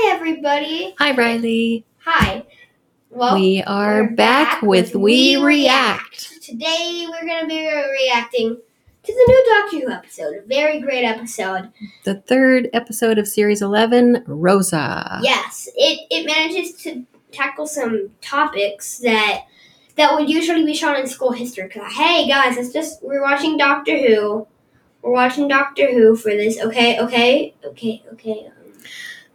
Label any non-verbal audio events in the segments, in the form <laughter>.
Hi, everybody. Hi, Riley. Hi. Well, we are we're back, with We React. Today, we're going to be reacting to the new Doctor Who episode. A very great episode. The third episode of Series 11, Rosa. Yes, it, it manages to tackle some topics that that would usually be shown in school history. 'Cause, hey, guys, it's just, we're watching Doctor Who. We're watching Doctor Who for this. Okay, okay, okay, okay.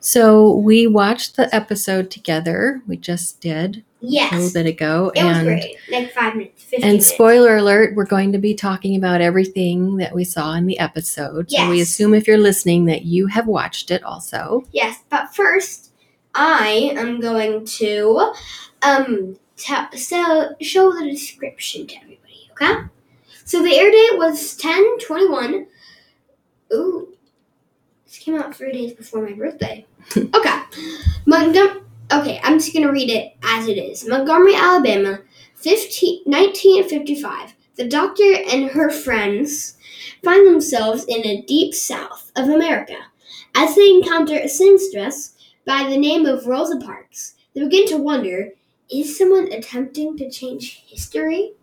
So we watched the episode together. We just did Yes. a little bit ago. It was and great. Like five minutes, 15 and minutes. spoiler alert, we're going to be talking about everything that we saw in the episode. So we assume if you're listening that you have watched it also. Yes, but first, I am going to um tell so show the description to everybody. Okay. So the air date was ten twenty one. Ooh, this came out three days before my birthday. <laughs> okay, Montgomery. Okay, I'm just gonna read it as it is. Montgomery, Alabama, 15, 1955. The doctor and her friends find themselves in the deep south of America. As they encounter a seamstress by the name of Rosa Parks, they begin to wonder is someone attempting to change history?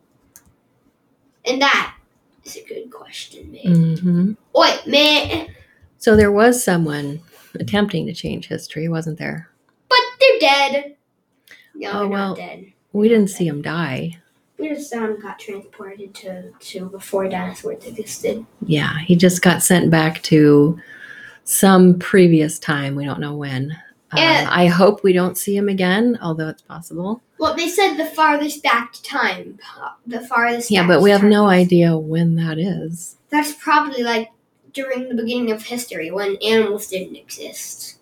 And that is a good question, man. hmm Oi, man. So there was someone attempting to change history, wasn't there? But they're dead. No, Oh, they're well. not dead. We didn't see him die. We just um, got transported to, to before dinosaurs existed. Yeah, he just got sent back to some previous time. We don't know when. Uh, I hope we don't see him again, although it's possible. Well, they said the farthest back time. uh, The farthest. Yeah, but we have no idea when that is. That's probably like during the beginning of history when animals didn't exist,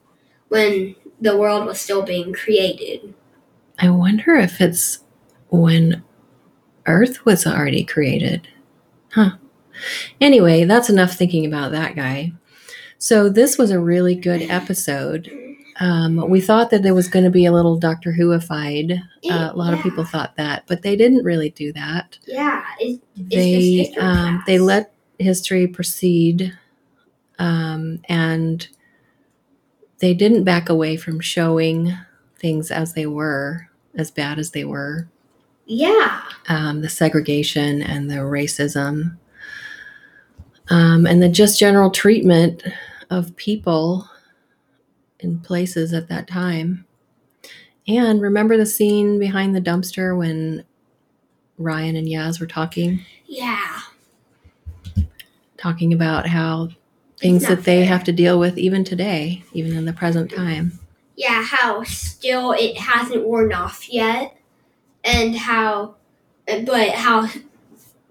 when the world was still being created. I wonder if it's when Earth was already created. Huh. Anyway, that's enough thinking about that guy. So, this was a really good episode. Um, we thought that there was going to be a little Doctor Whoified. Uh, a lot of people thought that, but they didn't really do that. Yeah, it, they just um, they let history proceed um, and they didn't back away from showing things as they were as bad as they were. Yeah, um, the segregation and the racism. Um, and the just general treatment of people in places at that time. And remember the scene behind the dumpster when ryan and yaz were talking? Yeah, talking about how things that they fair. have to deal with even today, even in the present time. yeah. How still it hasn't worn off yet, and how, but how,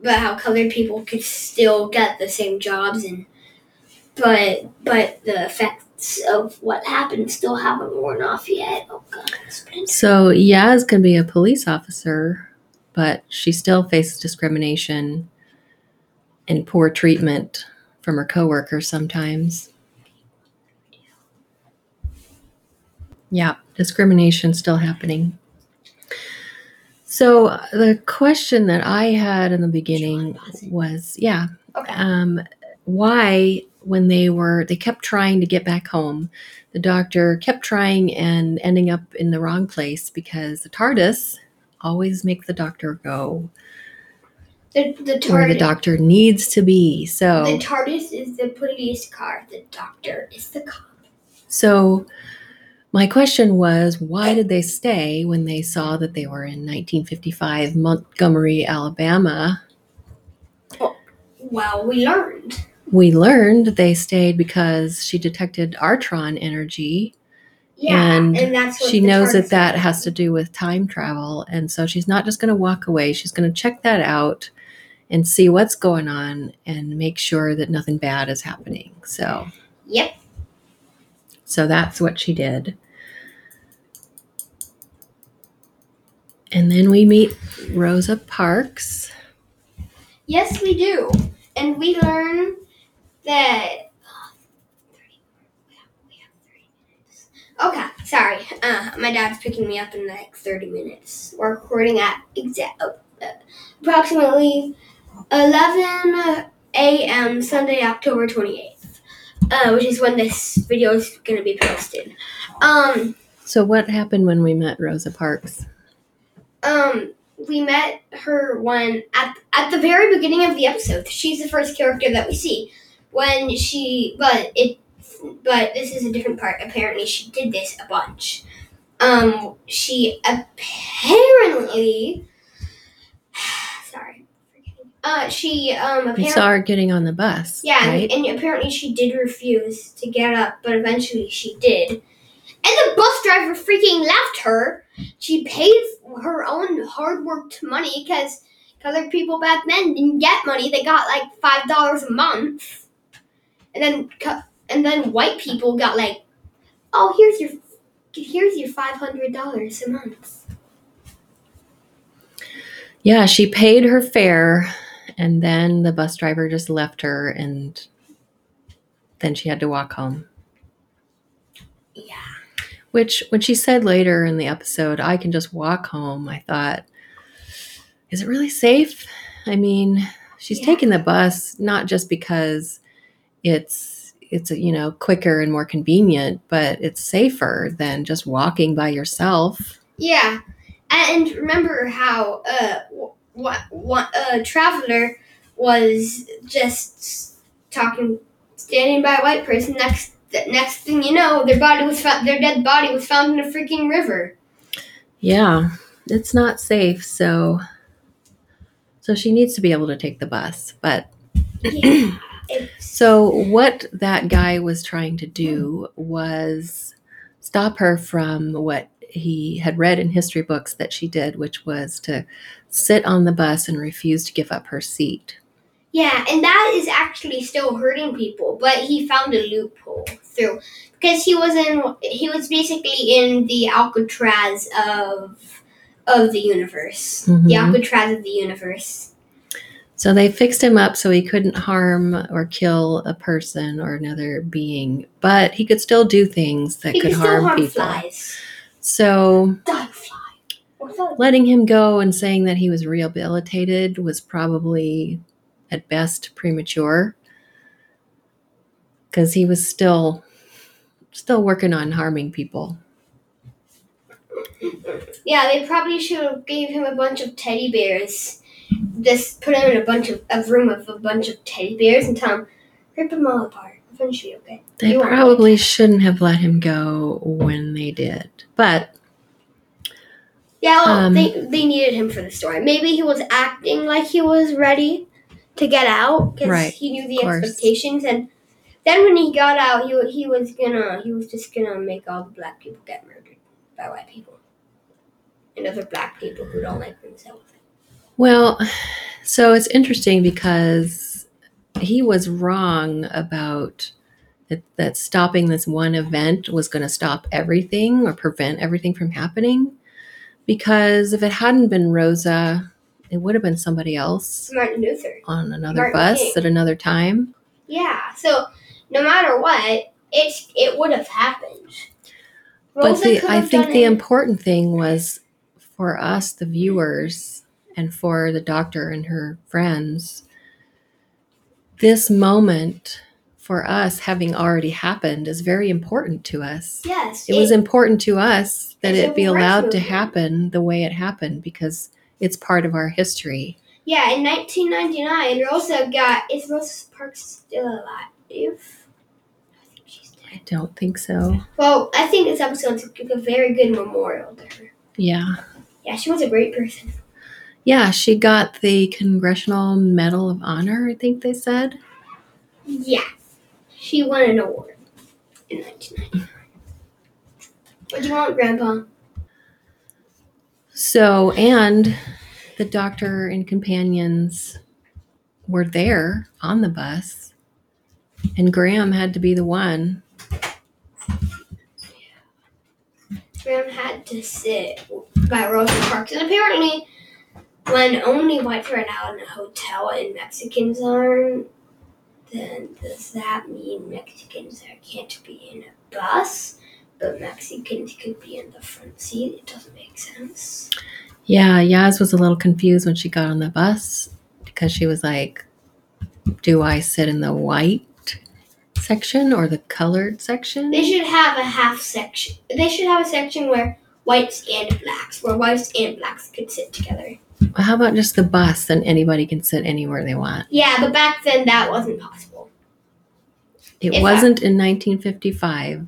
but how colored people could still get the same jobs and, but but the effects of what happened still haven't worn off yet. Oh God, So Yaz can be a police officer, but she still faces discrimination and poor treatment from her coworkers sometimes. Yeah, discrimination still happening. So the question that I had in the beginning was, yeah, okay. um, why when they were they kept trying to get back home the doctor kept trying and ending up in the wrong place because the tardis always make the doctor go The the where the doctor needs to be so the TARDIS is the police car. The Doctor is the cop. so my question was why did they stay when they saw that they were in 1955 montgomery alabama? Oh, well, we learned. we learned they stayed because she detected artron energy. Yeah, And and, that's she knows that that has to do with time travel. And so she's not just going to walk away. She's going to check that out and see what's going on and make sure that nothing bad is happening so Yep. so that's what she did and then we meet rosa parks Yes, we do, and we learn that. Okay, sorry. Uh, my dad's picking me up in like 30 minutes. We're recording at exact uh, approximately 11 a.m. Sunday, October 28th. uh, which is when this video is going to be posted. Um, So what happened when we met Rosa Parks? um, we met her when at at the very beginning of the episode. She's the first character that we see when she, but it, but this is a different part. Apparently, she did this a bunch. Um, she apparently, uh, she um We apparently. saw her getting on the bus. Yeah, and- right? and, apparently she did refuse to get up, but eventually she did. And the bus driver freaking left her. She paid her own hard worked money because other people back then didn't get money. They got like five dollars a month, and then and then white people got like, oh here's your here's your five hundred dollars a month. Yeah, she paid her fare and then the bus driver just left her and then she had to walk home. Yeah. Which when she said later in the episode, I can just walk home, I thought, is it really safe? I mean, she's Yeah. taking the bus not just because it's it's you know quicker and more convenient, but it's safer than just walking by yourself. Yeah, and remember how uh what what uh traveler was just talking, standing by a white person. Next next thing you know, their body was found. Their dead body was found in a freaking river. Yeah, it's not safe, so so she needs to be able to take the bus. But Yeah, <clears throat> so what that guy was trying to do was stop her from what he had read in history books that she did, which was to sit on the bus and refuse to give up her seat. yeah, and that is actually still hurting people. But he found a loophole through because he was in. He was basically in the Alcatraz of of the universe. The Mhm. Alcatraz of the universe. So they fixed him up so he couldn't harm or kill a person or another being, but he could still do things that He could still harm, harm people. flies. So Die fly. Letting him go and saying that he was rehabilitated was probably at best premature because he was still still working on harming people Yeah, they probably should have gave him a bunch of teddy bears. Just put him in a bunch of a room with a bunch of teddy bears and tell him rip them all apart. Eventually, okay. they You probably shouldn't have let him go when they did but Yeah, well, Um, they they needed him for the story. Maybe he was acting like he was ready to get out because Right, he knew the expectations, and then when he got out, he he was gonna he was just gonna make all the black people get murdered by white people and other black people who don't like themselves. Well, so it's interesting because he was wrong about that, that stopping this one event was going to stop everything or prevent everything from happening. Because if it hadn't been Rosa, it would have been somebody else Martin Luther. on another Martin bus King. at another time. Yeah, so no matter what, it's it would have happened. But the, I think the it. important thing was for us, the viewers, and for the doctor and her friends, this moment for us having already happened is very important to us. yes, It was important to us that it be allowed to happen the way it happened because it's part of our history. yeah. In 1999, Rosa got is Rosa Parks still alive? I think she's dead. I don't think so. Well, I think this episode's a very good memorial to her. Yeah. Yeah, she was a great person. Yeah, she got the Congressional Medal of Honor, I think they said. Yeah, she won an award in 1999. What do you want, Grandpa? So, and the doctor and companions were there on the bus, and Graham had to be the one. Graham had to sit by Rosa Parks, and apparently, when only whites are allowed in a hotel and Mexicans aren't, then does that mean Mexicans are- can't be in a bus, but Mexicans could be in the front seat? It doesn't make sense. Yeah, Yaz was a little confused when she got on the bus because she was like, Do I sit in the white section or the colored section? They should have a half section. They should have a section where whites and blacks, where whites and blacks could sit together. How about just the bus and anybody can sit anywhere they want? Yeah, but back then that wasn't possible. It If wasn't in 1955,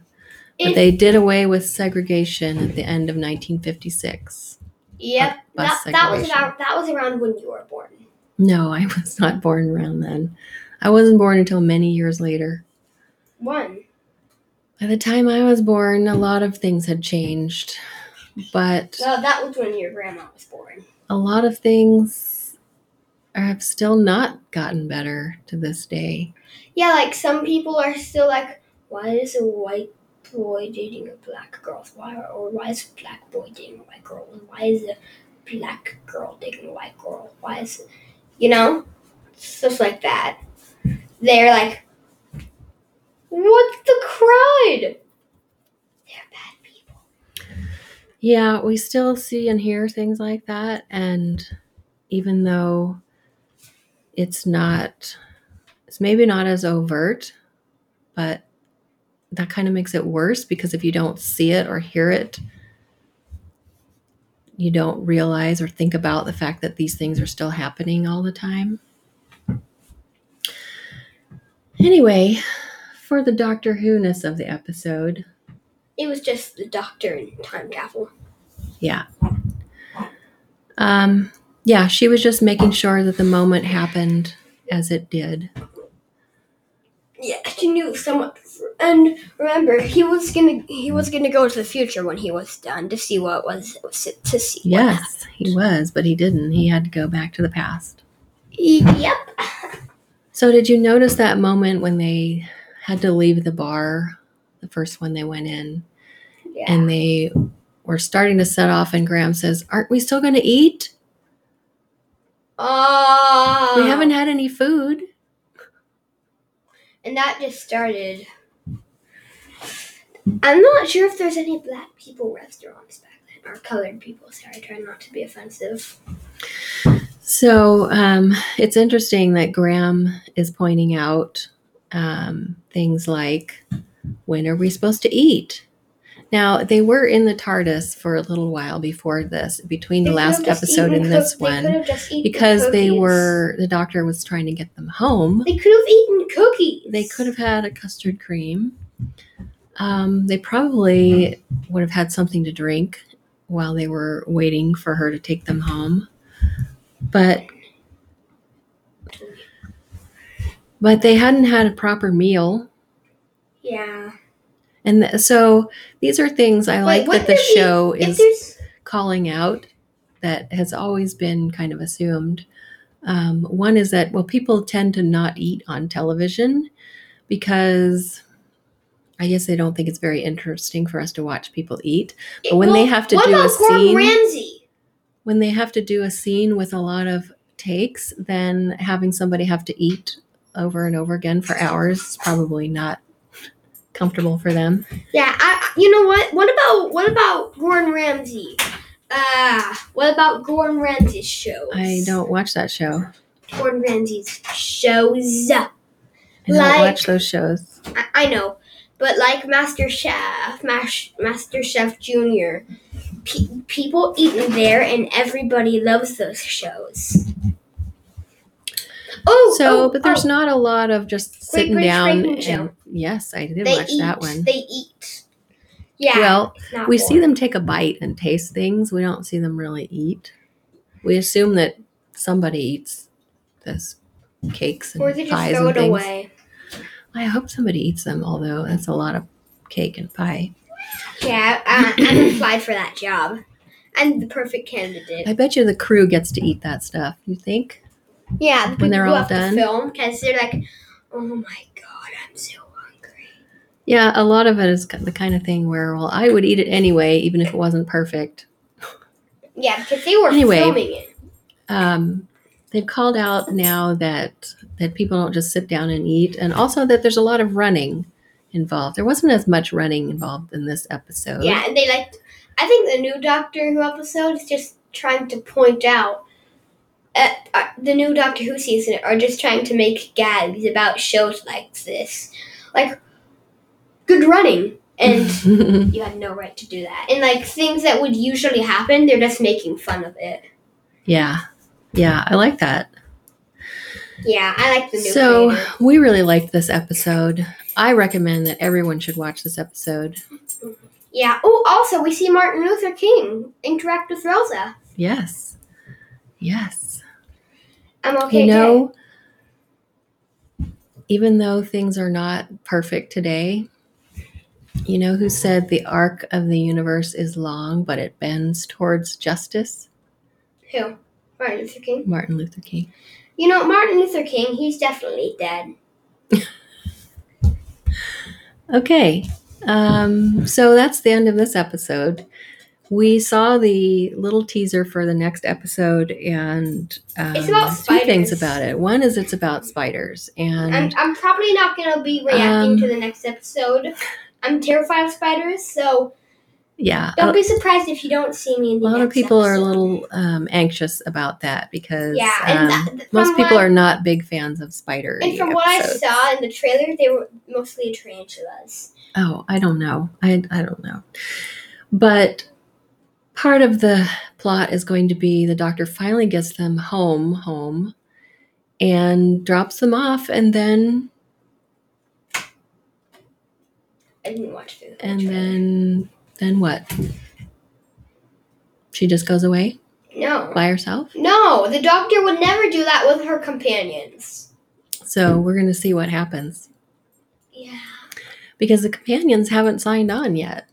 but If- they did away with segregation at the end of 1956. Yep, that, that was about that was around when you were born. No, I was not born around then. I wasn't born until many years later. One. By the time I was born, a lot of things had changed, but Well, that was when your grandma was born. A lot of things have still not gotten better to this day. Yeah, like some people are still like, why is a white boy dating a black girl? Why or why is a black boy dating a white girl? Why is a black girl dating a white girl? Why is you know stuff like that? They're like, what's the crud? They're bad. Yeah, we still see and hear things like that. And even though it's not, it's maybe not as overt, but that kind of makes it worse because if you don't see it or hear it, you don't realize or think about the fact that these things are still happening all the time. Anyway, for the Doctor Who ness of the episode, It was just the doctor and time travel. Yeah. Um, yeah, she was just making sure that the moment happened as it did. Yeah, she knew somewhat. And remember, he was gonna he was gonna go to the future when he was done to see what was to see. what Yes, he was, but he didn't. He had to go back to the past. Yep. So, did you notice that moment when they had to leave the bar, the first one they went in, Yeah. and they were starting to set off, and Graham says, Aren't we still going to eat? Oh. We haven't had any food. And that just started. I'm not sure if there's any black people restaurants back then, or colored people. Sorry, trying not to be offensive. So um, it's interesting that Graham is pointing out um, things like, when are we supposed to eat? Now, they were in the TARDIS for a little while before this, between the last episode and this they one, could've just eaten because they were, the doctor was trying to get them home. They could have eaten cookies. They could have had a custard cream. Um, they probably would have had something to drink while they were waiting for her to take them home. But but they hadn't had a proper meal. Yeah. And so these are things I like that the show is calling out that has always been kind of assumed. Um, one is that, well, people tend to not eat on television because I guess they don't think it's very interesting for us to watch people eat. But when they have to do a scene- Ramsay? When they have to do a scene with a lot of takes, then having somebody have to eat over and over again for hours is probably not comfortable for them. Yeah, I, you know what? What about what about Gordon Ramsay? Uh, what about Gordon Ramsay's shows? I don't watch that show. Gordon Ramsay's shows. I don't Like- watch those shows. I, I know, but like Master Chef, Mas- Master Chef Junior, pe- people eat in there, and everybody loves those shows. Oh, So, oh, but there's oh, not a lot of just sitting British down. And, yes, I did they watch eat. that one. They eat. Yeah. well, we see them take a bite and taste things. We don't see them really eat. We assume that somebody eats this cakes and or they just pies throw and it things. away. I hope somebody eats them, although that's a lot of cake and pie. Yeah, uh, I'm <coughs> applied for that job. I'm the perfect candidate. I bet you the crew gets to eat that stuff. You think? Yeah, the When they're all done? to film because they're like, oh my god, I'm so hungry. Yeah, a lot of it is the kind of thing where, well, I would eat it anyway, even if it wasn't perfect. Yeah, because they were Anyway. filming it. um, they've called out now that that people don't just sit down and eat, and also that there's a lot of running involved. There wasn't as much running involved in this episode. Yeah, and they like. I think the new Doctor Who episode is just trying to point out. Uh, uh, the new Doctor Who season are just trying to make gags about shows like this, like good running, and <laughs> you had no right to do that. And like things that would usually happen, they're just making fun of it. yeah. Yeah, I like that. Yeah, I like the new. So creator. we really liked this episode. I recommend that everyone should watch this episode. yeah. Oh, also we see Martin Luther King interact with Rosa. Yes. Yes. I'm okay. you know, even though things are not perfect today, you know who said the arc of the universe is long, but it bends towards justice? Who? Martin Luther King. Martin Luther King. You know, Martin Luther King. He's definitely dead. <laughs> Okay. Um, so that's the end of this episode. We saw the little teaser for the next episode, and um, It's about two things about it. One is it's about spiders, and I'm, I'm probably not gonna be reacting Um, to the next episode. I'm terrified of spiders, so yeah, don't be surprised if you don't see me in a lot of people are a little um, anxious about that because Yeah, um, from most people what- are not big fans of spiders And from what I saw in the trailer, they were mostly tarantulas. Oh, I don't know. I I don't know. But part of the plot is going to be the doctor finally gets them home, home, and drops them off, and then I didn't watch it. and trailer. then then what? She just goes away no, by herself. no, the doctor would never do that with her companions. So we're gonna see what happens Yeah, because the companions haven't signed on yet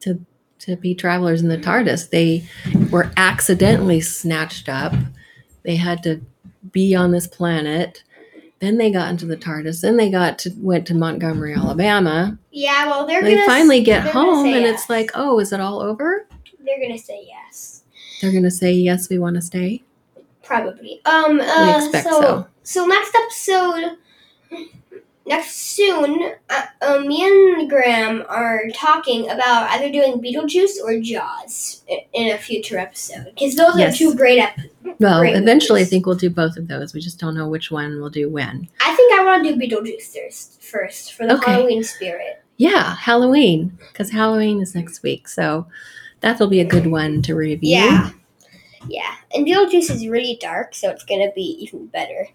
to to be travelers in the TARDIS. They were accidentally snatched up. They had to be on this planet. Then they got into the TARDIS. Then they got to went to Montgomery, Alabama. yeah. Well, they're They gonna finally get home, and yes. it's like, oh, is it all over? they're gonna say yes. They're gonna say yes, we want to stay. Probably. Um. Uh, we expect so, so. so next episode, next soon, uh, uh, me and Graham are talking about either doing Beetlejuice or Jaws i- in a future episode because those Yes. are two great. episodes. Well, Great eventually, I think we'll do both of those. We just don't know which one we'll do when. I think I want to do Beetlejuice first, first for the Okay. Halloween spirit. Yeah, Halloween, because Halloween is next week, so that'll be a good one to review. Yeah, yeah. And Beetlejuice is really dark, so it's gonna be even better.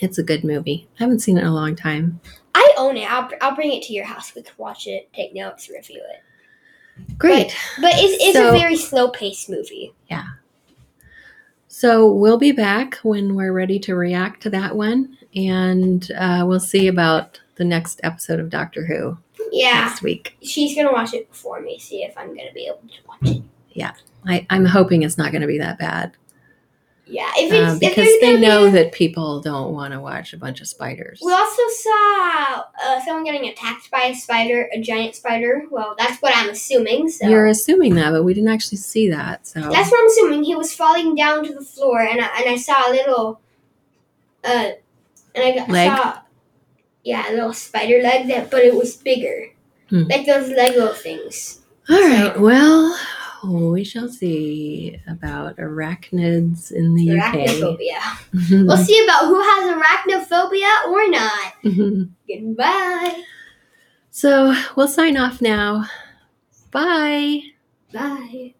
It's a good movie. I haven't seen it in a long time. I own it. I'll, I'll bring it to your house. We can watch it, take notes, review it. Great. But it's, it's So- a very slow paced movie. Yeah. So we'll be back when we're ready to react to that one, and uh, we'll see about the next episode of Doctor Who Yeah, next week. she's gonna watch it before me. See if I'm gonna be able to watch it. I, I'm hoping it's not going to be that bad Yeah, if it's if because there's they know be, that people don't want to watch a bunch of spiders. We also saw uh, someone getting attacked by a spider, a giant spider. Well, that's what I'm assuming. So You're assuming that, but we didn't actually see that. So that's what I'm assuming. He was falling down to the floor, and I, and I saw a little, uh, and I got, Leg? saw, yeah, a little spider leg that, but it was bigger, Hmm. like those Lego things. all right. so- Well, we shall see about arachnids in the UK. Arachnophobia. <laughs> We'll see about who has arachnophobia or not. <laughs> Goodbye. so we'll sign off now. Bye. Bye.